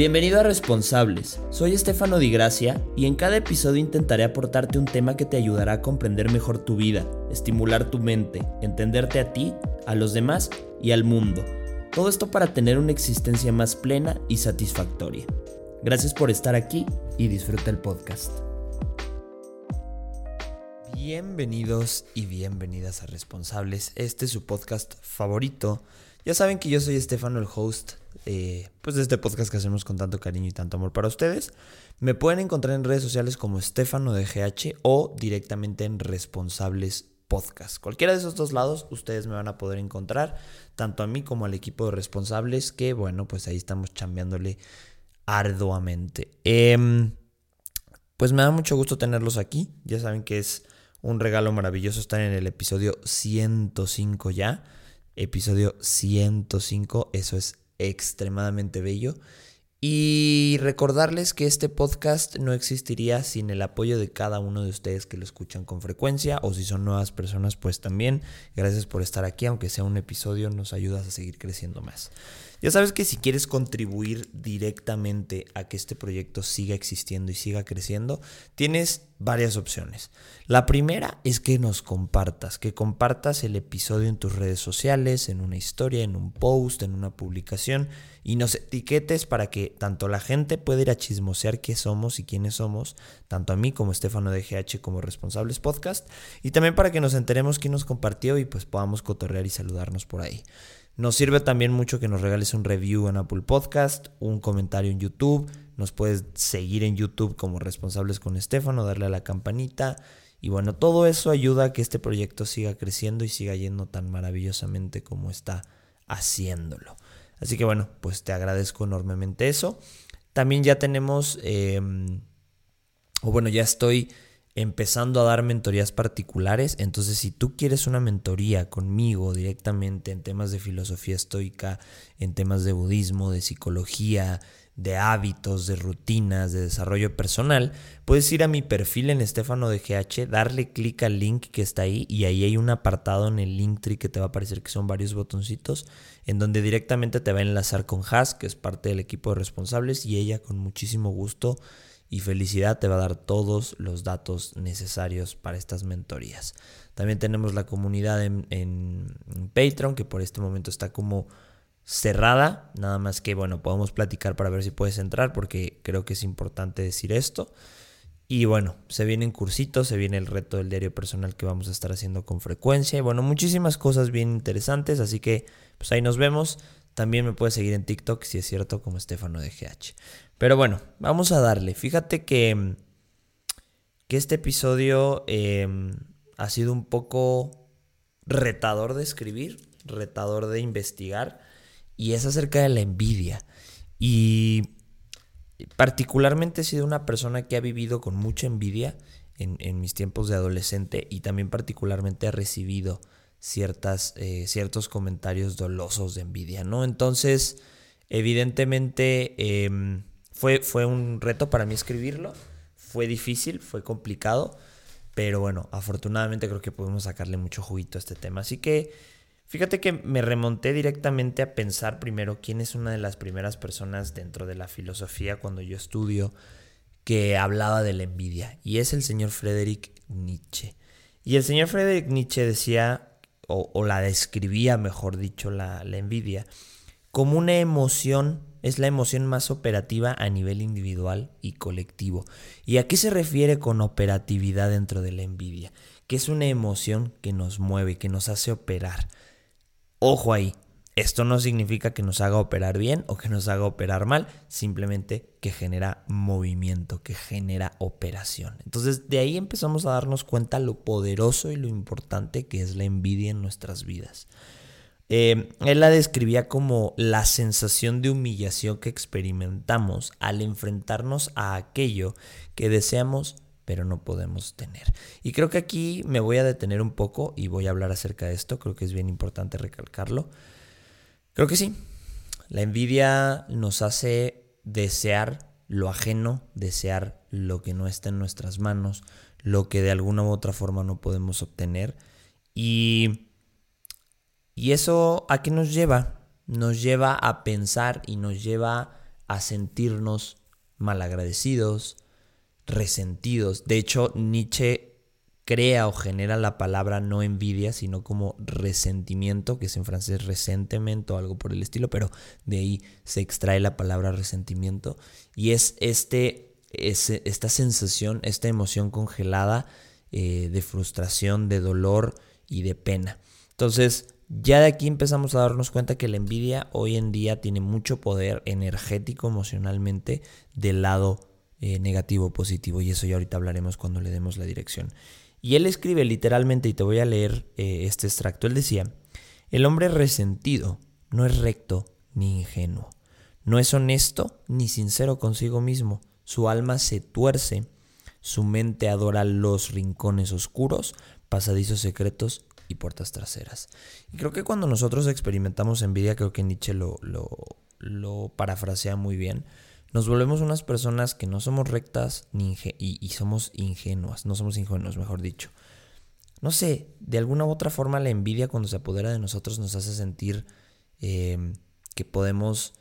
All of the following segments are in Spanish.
Bienvenido a Responsables, soy Estefano Di Gracia y en cada episodio intentaré aportarte un tema que te ayudará a comprender mejor tu vida, estimular tu mente, entenderte a ti, a los demás y al mundo. Todo esto para tener una existencia más plena y satisfactoria. Gracias por estar aquí y disfruta el podcast. Bienvenidos y bienvenidas a Responsables. Este es su podcast favorito. Ya saben que yo soy Estefano, el host eh, pues de este podcast que hacemos con tanto cariño y tanto amor para ustedes. Me pueden encontrar en redes sociales como Estefano de o directamente en Responsables Podcast. Cualquiera de esos dos lados ustedes me van a poder encontrar, tanto a mí como al equipo de responsables, que bueno, pues ahí estamos chambeándole arduamente. Em, pues me da mucho gusto tenerlos aquí. Ya saben que es un regalo maravilloso estar en el episodio 105 ya. Episodio 105, eso es extremadamente bello. Y recordarles que este podcast no existiría sin el apoyo de cada uno de ustedes que lo escuchan con frecuencia o si son nuevas personas pues también. Gracias por estar aquí, aunque sea un episodio nos ayudas a seguir creciendo más. Ya sabes que si quieres contribuir directamente a que este proyecto siga existiendo y siga creciendo, tienes varias opciones. La primera es que nos compartas, que compartas el episodio en tus redes sociales, en una historia, en un post, en una publicación y nos etiquetes para que tanto la gente pueda ir a chismosear qué somos y quiénes somos, tanto a mí como Estefano de GH como responsables podcast, y también para que nos enteremos quién nos compartió y pues podamos cotorrear y saludarnos por ahí. Nos sirve también mucho que nos regales un review en Apple Podcast, un comentario en YouTube. Nos puedes seguir en YouTube como responsables con Estefano, darle a la campanita. Y bueno, todo eso ayuda a que este proyecto siga creciendo y siga yendo tan maravillosamente como está haciéndolo. Así que bueno, pues te agradezco enormemente eso. También ya tenemos, em, o bueno, ya estoy empezando a dar mentorías particulares. Entonces, si tú quieres una mentoría conmigo directamente en temas de filosofía estoica, en temas de budismo, de psicología, de hábitos, de rutinas, de desarrollo personal, puedes ir a mi perfil en Estefano de GH, darle clic al link que está ahí y ahí hay un apartado en el Linktree que te va a aparecer que son varios botoncitos en donde directamente te va a enlazar con Has, que es parte del equipo de responsables y ella con muchísimo gusto y felicidad te va a dar todos los datos necesarios para estas mentorías. También tenemos la comunidad en, Patreon que por este momento está como cerrada, nada más que bueno, podemos platicar para ver si puedes entrar porque creo que es importante decir esto. Y bueno, se vienen cursitos, se viene el reto del diario personal que vamos a estar haciendo con frecuencia. Y bueno, muchísimas cosas bien interesantes, así que pues ahí nos vemos. También me puedes seguir en TikTok si es cierto como Estefano de GH. Pero bueno, vamos a darle. Fíjate que, que este episodio em, ha sido un poco retador de escribir, retador de investigar, y es acerca de la envidia. Y particularmente he sido una persona que ha vivido con mucha envidia en, mis tiempos de adolescente y también particularmente he recibido ciertas, eh, ciertos comentarios dolosos de envidia, ¿no? Entonces, evidentemente... Eh, fue, un reto para mí escribirlo, fue difícil, fue complicado, pero bueno, afortunadamente creo que pudimos sacarle mucho juguito a este tema. Así que fíjate que me remonté directamente a pensar primero quién es una de las primeras personas dentro de la filosofía cuando yo estudio que hablaba de la envidia, y es el señor Friedrich Nietzsche. Y el señor Friedrich Nietzsche decía, o, la describía, mejor dicho, la, la envidia, como una emoción es la emoción más operativa a nivel individual y colectivo. ¿Y a qué se refiere con operatividad dentro de la envidia? Que es una emoción que nos mueve, que nos hace operar. Ojo ahí, esto no significa que nos haga operar bien o que nos haga operar mal, simplemente que genera movimiento, que genera operación. Entonces de ahí empezamos a darnos cuenta lo poderoso y lo importante que es la envidia en nuestras vidas. Eh, él la describía como la sensación de humillación que experimentamos al enfrentarnos a aquello que deseamos pero no podemos tener. Y creo que aquí me voy a detener un poco y voy a hablar acerca de esto, creo que es bien importante recalcarlo. Creo que sí, la envidia nos hace desear lo ajeno, desear lo que no está en nuestras manos, lo que de alguna u otra forma no podemos obtener. Y ¿Y eso a qué nos lleva? Nos lleva a pensar y nos lleva a sentirnos malagradecidos, resentidos. De hecho, Nietzsche crea o genera la palabra no envidia, sino como resentimiento, que es en francés resentimiento o algo por el estilo, pero de ahí se extrae la palabra resentimiento. Y es, este, esta sensación, esta emoción congelada eh, de frustración, de dolor y de pena. Entonces, ya de aquí empezamos a darnos cuenta que la envidia hoy en día tiene mucho poder energético, emocionalmente, del lado eh, negativo positivo. Y eso ya ahorita hablaremos cuando le demos la dirección. Y él escribe literalmente, y te voy a leer eh, este extracto, él decía, el hombre resentido no es recto ni ingenuo, no es honesto ni sincero consigo mismo, su alma se tuerce, su mente adora los rincones oscuros, pasadizos secretos y puertas traseras. Y creo que cuando nosotros experimentamos envidia, creo que Nietzsche lo, lo, lo parafrasea muy bien, nos volvemos unas personas que no somos rectas ni y, somos ingenuas, no somos ingenuos, mejor dicho. No sé, de alguna u otra forma la envidia cuando se apodera de nosotros nos hace sentir em, que podemos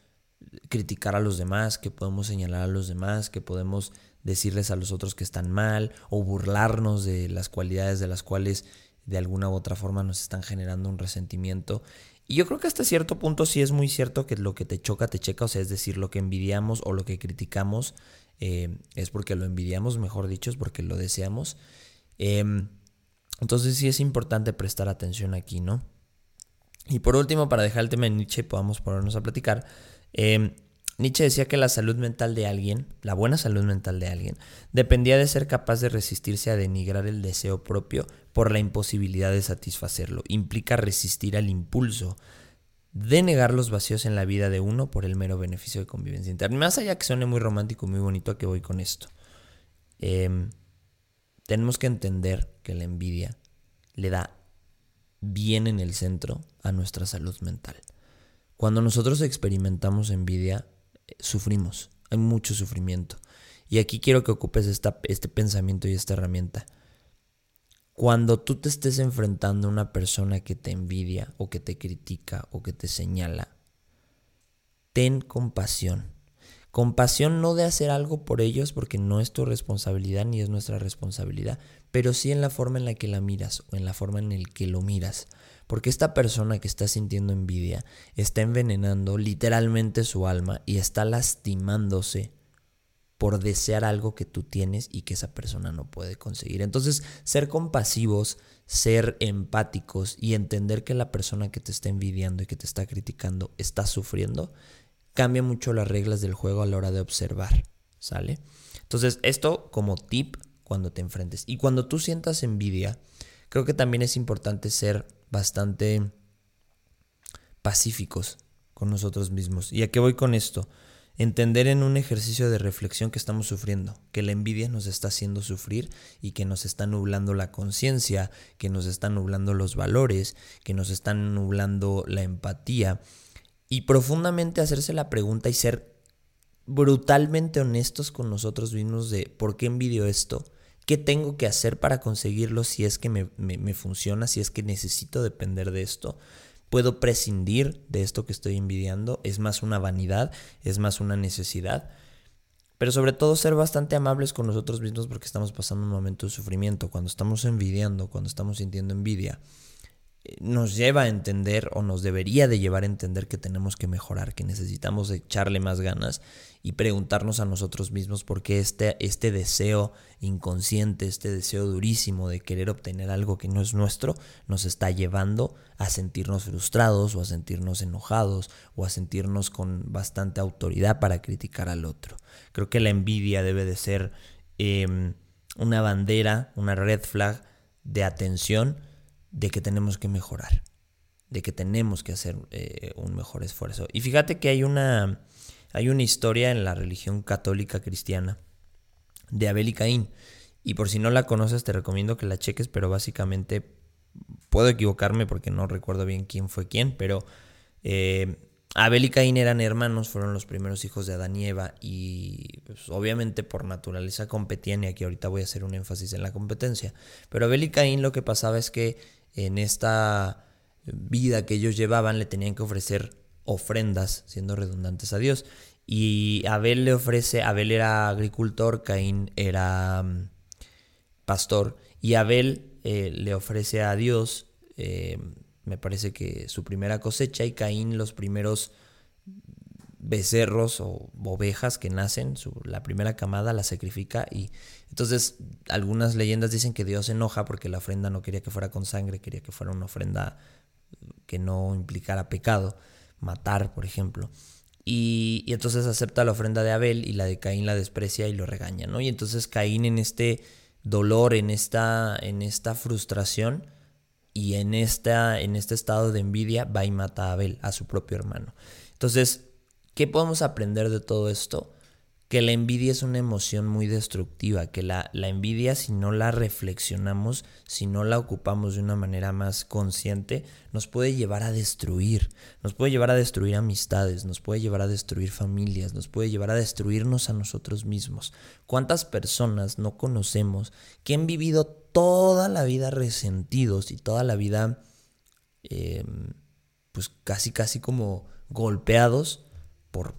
criticar a los demás, que podemos señalar a los demás, que podemos decirles a los otros que están mal o burlarnos de las cualidades de las cuales de alguna u otra forma nos están generando un resentimiento. Y yo creo que hasta cierto punto sí es muy cierto que lo que te choca, te checa, o sea, es decir, lo que envidiamos o lo que criticamos eh, es porque lo envidiamos, mejor dicho, es porque lo deseamos. Em, entonces sí es importante prestar atención aquí, ¿no? Y por último, para dejar el tema de Nietzsche, podamos ponernos a platicar. Em, Nietzsche decía que la salud mental de alguien, la buena salud mental de alguien, dependía de ser capaz de resistirse a denigrar el deseo propio por la imposibilidad de satisfacerlo. Implica resistir al impulso de negar los vacíos en la vida de uno por el mero beneficio de convivencia interna. Más allá que suene muy romántico y muy bonito, a que voy con esto. Em, tenemos que entender que la envidia le da bien en el centro a nuestra salud mental. Cuando nosotros experimentamos envidia, sufrimos, hay mucho sufrimiento. Y aquí quiero que ocupes este pensamiento y esta herramienta. Cuando tú te estés enfrentando a una persona que te envidia o que te critica o que te señala, ten compasión. Compasión no de hacer algo por ellos porque no es tu responsabilidad ni es nuestra responsabilidad, pero sí en la forma en la que la miras o en la forma en la que lo miras. Porque esta persona que está sintiendo envidia está envenenando literalmente su alma y está lastimándose por desear algo que tú tienes y que esa persona no puede conseguir. Entonces, ser compasivos, ser empáticos y entender que la persona que te está envidiando y que te está criticando está sufriendo, cambia mucho las reglas del juego a la hora de observar, ¿sale? Entonces, esto como tip cuando te enfrentes. Y cuando tú sientas envidia, creo que también es importante ser bastante pacíficos con nosotros mismos. ¿Y a qué voy con esto? Entender en un ejercicio de reflexión que estamos sufriendo, que la envidia nos está haciendo sufrir y que nos está nublando la conciencia, que nos está nublando los valores, que nos está nublando la empatía. Y profundamente hacerse la pregunta y ser brutalmente honestos con nosotros mismos de por qué envidio esto, ¿Qué tengo que hacer para conseguirlo si es que me, funciona, si es que necesito depender de esto? ¿Puedo prescindir de esto que estoy envidiando? ¿Es más una vanidad? ¿Es más una necesidad? Pero sobre todo ser bastante amables con nosotros mismos porque estamos pasando un momento de sufrimiento. Cuando estamos envidiando, cuando estamos sintiendo envidia, nos lleva a entender o nos debería de llevar a entender que tenemos que mejorar, que necesitamos echarle más ganas y preguntarnos a nosotros mismos por qué este, este deseo inconsciente, este deseo durísimo de querer obtener algo que no es nuestro, nos está llevando a sentirnos frustrados o a sentirnos enojados o a sentirnos con bastante autoridad para criticar al otro. Creo que la envidia debe de ser em, una bandera, una red flag de atención de que tenemos que mejorar, de que tenemos que hacer eh, un mejor esfuerzo. Y fíjate que hay una, hay una historia en la religión católica cristiana de Abel y Caín. Y por si no la conoces, te recomiendo que la cheques, pero básicamente puedo equivocarme porque no recuerdo bien quién fue quién, pero eh, Abel y Caín eran hermanos, fueron los primeros hijos de Adán y Eva y pues, obviamente por naturaleza competían y aquí ahorita voy a hacer un énfasis en la competencia. Pero Abel y Caín lo que pasaba es que en esta vida que ellos llevaban le tenían que ofrecer ofrendas, siendo redundantes a Dios. Y Abel le ofrece, Abel era agricultor, Caín era mm, pastor, y Abel eh, le ofrece a Dios, eh, me parece que su primera cosecha, y Caín los primeros becerros o ovejas que nacen, la primera camada la sacrifica y entonces algunas leyendas dicen que Dios se enoja porque la ofrenda no quería que fuera con sangre, quería que fuera una ofrenda que no implicara pecado, matar, por ejemplo. Y, entonces acepta la ofrenda de Abel y la de Caín la desprecia y lo regaña, ¿no? Y entonces Caín en este dolor, en esta, en esta frustración y en, esta, en este estado de envidia va y mata a Abel, a su propio hermano. Entonces, ¿Qué podemos aprender de todo esto? Que la envidia es una emoción muy destructiva, que la, la, envidia si no la reflexionamos, si no la ocupamos de una manera más consciente, nos puede llevar a destruir, nos puede llevar a destruir amistades, nos puede llevar a destruir familias, nos puede llevar a destruirnos a nosotros mismos. ¿Cuántas personas no conocemos que han vivido toda la vida resentidos y toda la vida, em, pues casi, casi como golpeados? Por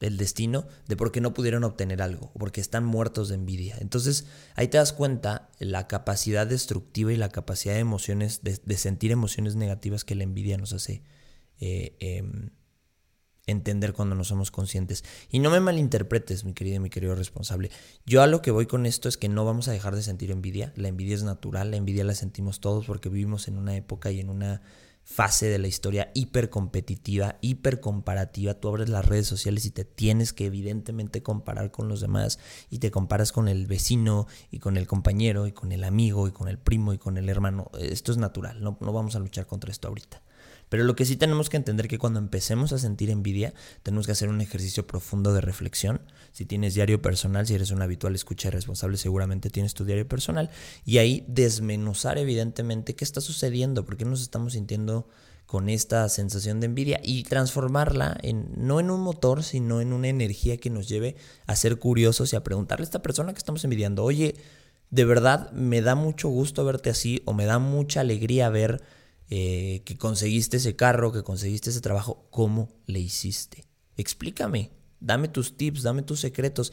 el destino de por qué no pudieron obtener algo porque están muertos de envidia. Entonces ahí te das cuenta la capacidad destructiva y la capacidad de emociones, de, sentir emociones negativas que la envidia nos hace eh, em, entender cuando no somos conscientes. Y no me malinterpretes, mi querido y mi querido responsable. Yo a lo que voy con esto es que no vamos a dejar de sentir envidia. La envidia es natural, la envidia la sentimos todos porque vivimos en una época y en una fase de la historia hiper competitiva, hiper comparativa. Tú abres las redes sociales y te tienes que evidentemente comparar con los demás y te comparas con el vecino y con el compañero y con el amigo y con el primo y con el hermano. Esto es natural, no, no vamos a luchar contra esto ahorita. Pero lo que sí tenemos que entender que cuando empecemos a sentir envidia, tenemos que hacer un ejercicio profundo de reflexión. Si tienes diario personal, si eres un habitual escucha responsable, seguramente tienes tu diario personal. Y ahí desmenuzar evidentemente qué está sucediendo, por qué nos estamos sintiendo con esta sensación de envidia y transformarla en no en un motor, sino en una energía que nos lleve a ser curiosos y a preguntarle a esta persona que estamos envidiando, oye, de verdad me da mucho gusto verte así o me da mucha alegría ver eh, que conseguiste ese carro, que conseguiste ese trabajo, ¿cómo le hiciste? Explícame, dame tus tips, dame tus secretos.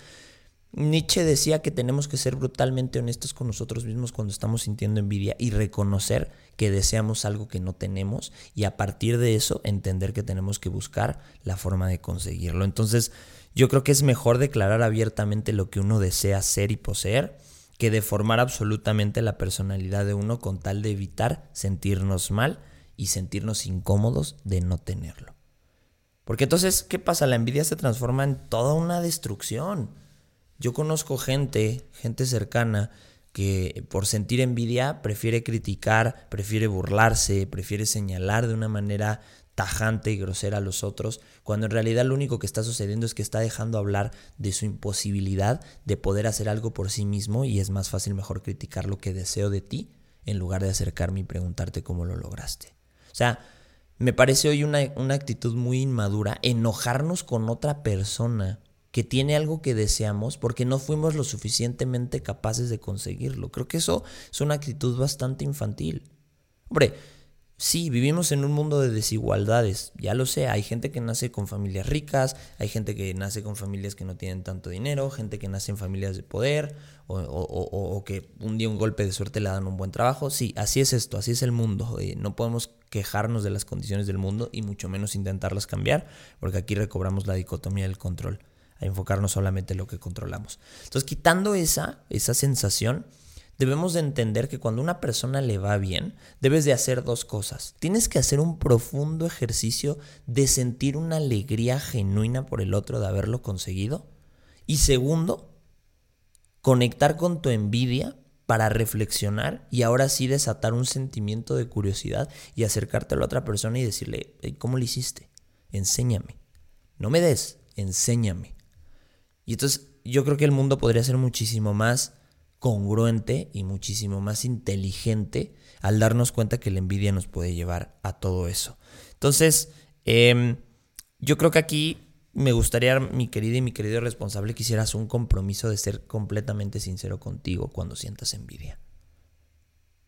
Nietzsche decía que tenemos que ser brutalmente honestos con nosotros mismos cuando estamos sintiendo envidia y reconocer que deseamos algo que no tenemos y a partir de eso entender que tenemos que buscar la forma de conseguirlo. Entonces yo creo que es mejor declarar abiertamente lo que uno desea ser y poseer que deformar absolutamente la personalidad de uno con tal de evitar sentirnos mal y sentirnos incómodos de no tenerlo. Porque entonces, ¿qué pasa? La envidia se transforma en toda una destrucción. Yo conozco gente, gente cercana, que por sentir envidia prefiere criticar, prefiere burlarse, prefiere señalar de una manera tajante y grosera a los otros, cuando en realidad lo único que está sucediendo es que está dejando hablar de su imposibilidad de poder hacer algo por sí mismo y es más fácil mejor criticar lo que deseo de ti en lugar de acercarme y preguntarte cómo lo lograste. O sea, me parece hoy una, una actitud muy inmadura enojarnos con otra persona que tiene algo que deseamos porque no fuimos lo suficientemente capaces de conseguirlo. Creo que eso es una actitud bastante infantil. Hombre, Sí, vivimos en un mundo de desigualdades, ya lo sé, hay gente que nace con familias ricas, hay gente que nace con familias que no tienen tanto dinero, gente que nace en familias de poder o, que un día un golpe de suerte le dan un buen trabajo. Sí, así es esto, así es el mundo. Eh, no podemos quejarnos de las condiciones del mundo y mucho menos intentarlas cambiar, porque aquí recobramos la dicotomía del control, a enfocarnos solamente en lo que controlamos. Entonces, quitando esa, esa sensación, debemos de entender que cuando una persona le va bien, debes de hacer dos cosas. Tienes que hacer un profundo ejercicio de sentir una alegría genuina por el otro de haberlo conseguido. Y segundo, conectar con tu envidia para reflexionar y ahora sí desatar un sentimiento de curiosidad y acercarte a la otra persona y decirle, ¿cómo lo hiciste? Enséñame. No me des, enséñame. Y entonces yo creo que el mundo podría ser muchísimo más congruente y muchísimo más inteligente al darnos cuenta que la envidia nos puede llevar a todo eso. Entonces, em, yo creo que aquí me gustaría, mi querida y mi querido responsable, que hicieras un compromiso de ser completamente sincero contigo cuando sientas envidia.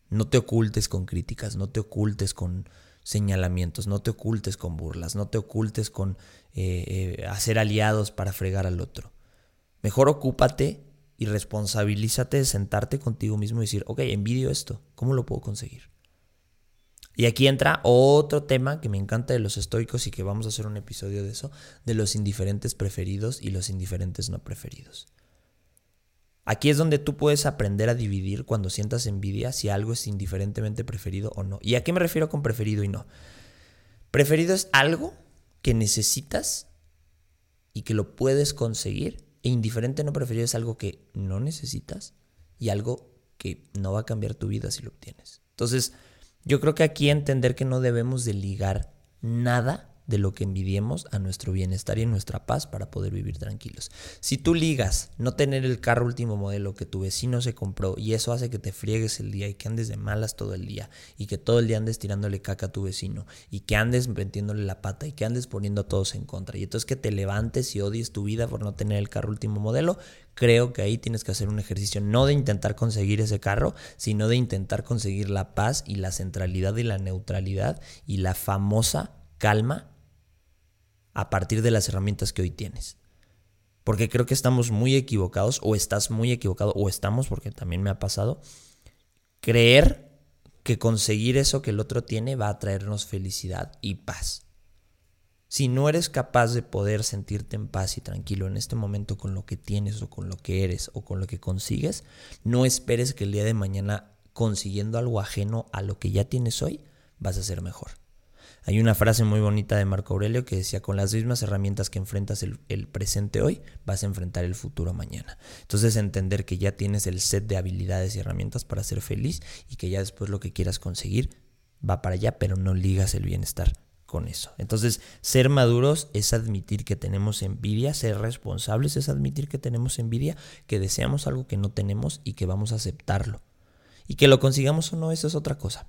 No te ocultes con críticas, no te ocultes con señalamientos, no te ocultes con burlas, no te ocultes con eh, eh, hacer aliados para fregar al otro. Mejor ocúpate y responsabilízate de sentarte contigo mismo y decir, ok, envidio esto, ¿cómo lo puedo conseguir? Y aquí entra otro tema que me encanta de los estoicos y que vamos a hacer un episodio de eso, de los indiferentes preferidos y los indiferentes no preferidos. Aquí es donde tú puedes aprender a dividir cuando sientas envidia si algo es indiferentemente preferido o no. ¿Y a qué me refiero con preferido y no? Preferido es algo que necesitas y que lo puedes conseguir. E indiferente no preferido es algo que no necesitas y algo que no va a cambiar tu vida si lo obtienes. Entonces, yo creo que aquí entender que no debemos de ligar nada de lo que envidiemos a nuestro bienestar y a nuestra paz para poder vivir tranquilos. Si tú ligas no tener el carro último modelo que tu vecino se compró y eso hace que te friegues el día y que andes de malas todo el día y que todo el día andes tirándole caca a tu vecino y que andes metiéndole la pata y que andes poniendo a todos en contra y entonces que te levantes y odies tu vida por no tener el carro último modelo, creo que ahí tienes que hacer un ejercicio no de intentar conseguir ese carro, sino de intentar conseguir la paz y la centralidad y la neutralidad y la famosa calma a partir de las herramientas que hoy tienes. Porque creo que estamos muy equivocados, o estás muy equivocado, o estamos, porque también me ha pasado, creer que conseguir eso que el otro tiene va a traernos felicidad y paz. Si no eres capaz de poder sentirte en paz y tranquilo en este momento con lo que tienes o con lo que eres o con lo que consigues, no esperes que el día de mañana consiguiendo algo ajeno a lo que ya tienes hoy, vas a ser mejor. Hay una frase muy bonita de Marco Aurelio que decía, con las mismas herramientas que enfrentas el, presente hoy, vas a enfrentar el futuro mañana. Entonces entender que ya tienes el set de habilidades y herramientas para ser feliz y que ya después lo que quieras conseguir va para allá, pero no ligas el bienestar con eso. Entonces, ser maduros es admitir que tenemos envidia, ser responsables es admitir que tenemos envidia, que deseamos algo que no tenemos y que vamos a aceptarlo. Y que lo consigamos o no, eso es otra cosa.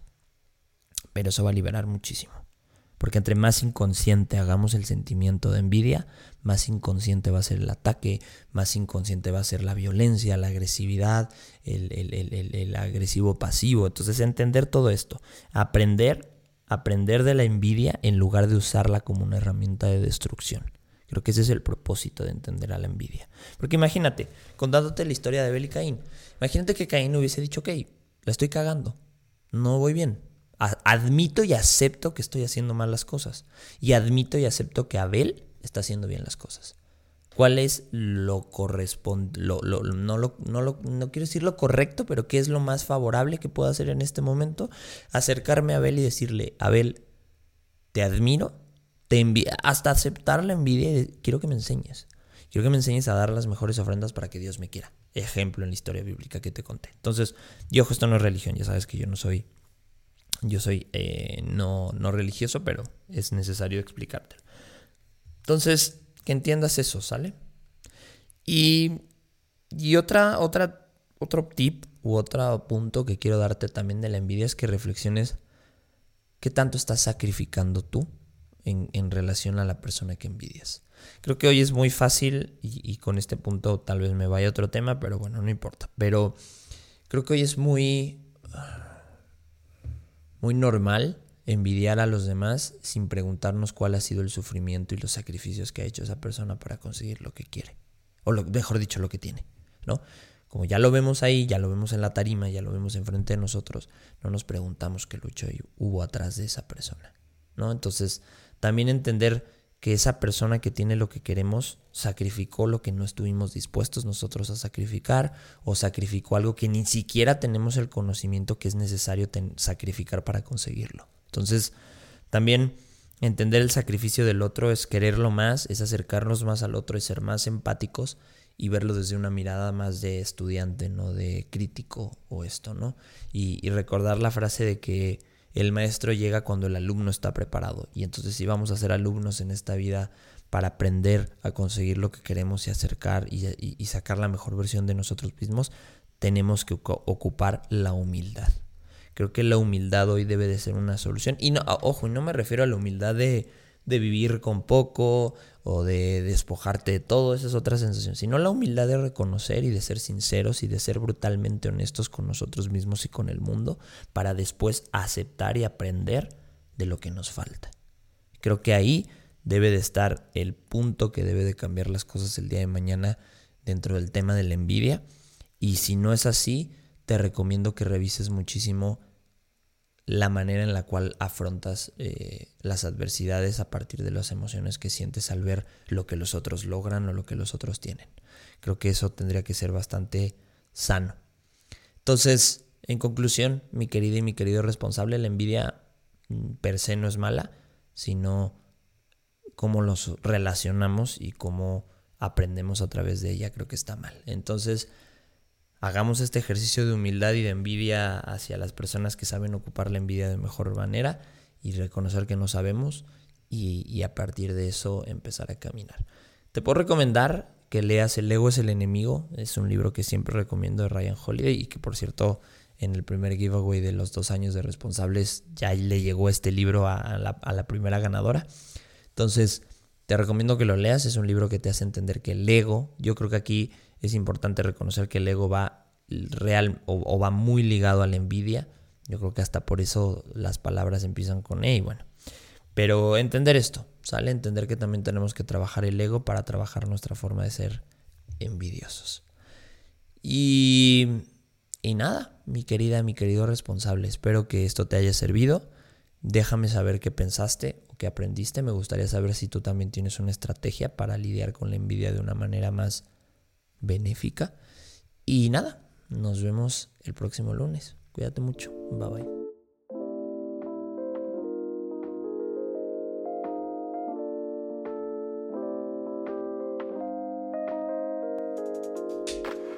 Pero eso va a liberar muchísimo. Porque entre más inconsciente hagamos el sentimiento de envidia, más inconsciente va a ser el ataque, más inconsciente va a ser la violencia, la agresividad, el, agresivo pasivo. Entonces entender todo esto, aprender, aprender de la envidia en lugar de usarla como una herramienta de destrucción. Creo que ese es el propósito de entender a la envidia. Porque imagínate, contándote la historia de Abel y Caín, imagínate que Caín hubiese dicho, ok, la estoy cagando, no voy bien, admito y acepto que estoy haciendo mal las cosas. Y admito y acepto que Abel está haciendo bien las cosas. ¿Cuál es lo corresponde? no, no quiero decir lo correcto, pero ¿qué es lo más favorable que puedo hacer en este momento? Acercarme a Abel y decirle, Abel, te admiro, te hasta aceptar la envidia y quiero que me enseñes. Quiero que me enseñes a dar las mejores ofrendas para que Dios me quiera. Ejemplo en la historia bíblica que te conté. Entonces, yo esto no es religión, ya sabes que yo no soy yo soy eh, no, no religioso, pero es necesario explicártelo. Entonces, que entiendas eso, ¿sale? Y, y otra, otra, otro tip u otro punto que quiero darte también de la envidia es que reflexiones qué tanto estás sacrificando tú en, en relación a la persona que envidias. Creo que hoy es muy fácil y, y, con este punto tal vez me vaya a otro tema, pero bueno, no importa. Pero creo que hoy es muy muy normal envidiar a los demás sin preguntarnos cuál ha sido el sufrimiento y los sacrificios que ha hecho esa persona para conseguir lo que quiere. O lo, mejor dicho, lo que tiene, ¿no? Como ya lo vemos ahí, ya lo vemos en la tarima, ya lo vemos enfrente de nosotros, no nos preguntamos qué lucho hubo atrás de esa persona, ¿no? Entonces, también entender que esa persona que tiene lo que queremos sacrificó lo que no estuvimos dispuestos nosotros a sacrificar o sacrificó algo que ni siquiera tenemos el conocimiento que es necesario sacrificar para conseguirlo. Entonces, también entender el sacrificio del otro es quererlo más, es acercarnos más al otro, es ser más empáticos y verlo desde una mirada más de estudiante, no de crítico o esto, ¿no? Y, y recordar la frase de que el maestro llega cuando el alumno está preparado. Y entonces si vamos a ser alumnos en esta vida para aprender a conseguir lo que queremos y acercar y, sacar la mejor versión de nosotros mismos, tenemos que ocupar la humildad. Creo que la humildad hoy debe de ser una solución. Y no, ojo, no me refiero a la humildad de de vivir con poco o de despojarte de todo, esa es otra sensación, sino la humildad de reconocer y de ser sinceros y de ser brutalmente honestos con nosotros mismos y con el mundo para después aceptar y aprender de lo que nos falta. Creo que ahí debe de estar el punto que debe de cambiar las cosas el día de mañana dentro del tema de la envidia. Y si no es así, te recomiendo que revises muchísimo la manera en la cual afrontas eh, las adversidades a partir de las emociones que sientes al ver lo que los otros logran o lo que los otros tienen. Creo que eso tendría que ser bastante sano. Entonces, en conclusión, mi querida y mi querido responsable, la envidia mm, per se no es mala, sino cómo los relacionamos y cómo aprendemos a través de ella, creo que está mal. Entonces, hagamos este ejercicio de humildad y de envidia hacia las personas que saben ocupar la envidia de mejor manera y reconocer que no sabemos y, a partir de eso empezar a caminar. Te puedo recomendar que leas El ego es el enemigo, es un libro que siempre recomiendo de Ryan Holiday y que por cierto en el primer giveaway de los dos años de responsables ya le llegó este libro a la, a la primera ganadora. Entonces, te recomiendo que lo leas, es un libro que te hace entender que el ego, yo creo que aquí es importante reconocer que el ego va real o, va muy ligado a la envidia. Yo creo que hasta por eso las palabras empiezan con E y bueno. Pero entender esto, ¿sale? Entender que también tenemos que trabajar el ego para trabajar nuestra forma de ser envidiosos. Y, y nada, mi querida, mi querido responsable, espero que esto te haya servido. Déjame saber qué pensaste o qué aprendiste. Me gustaría saber si tú también tienes una estrategia para lidiar con la envidia de una manera más benéfica. Y nada, nos vemos el próximo lunes. Cuídate mucho. Bye bye.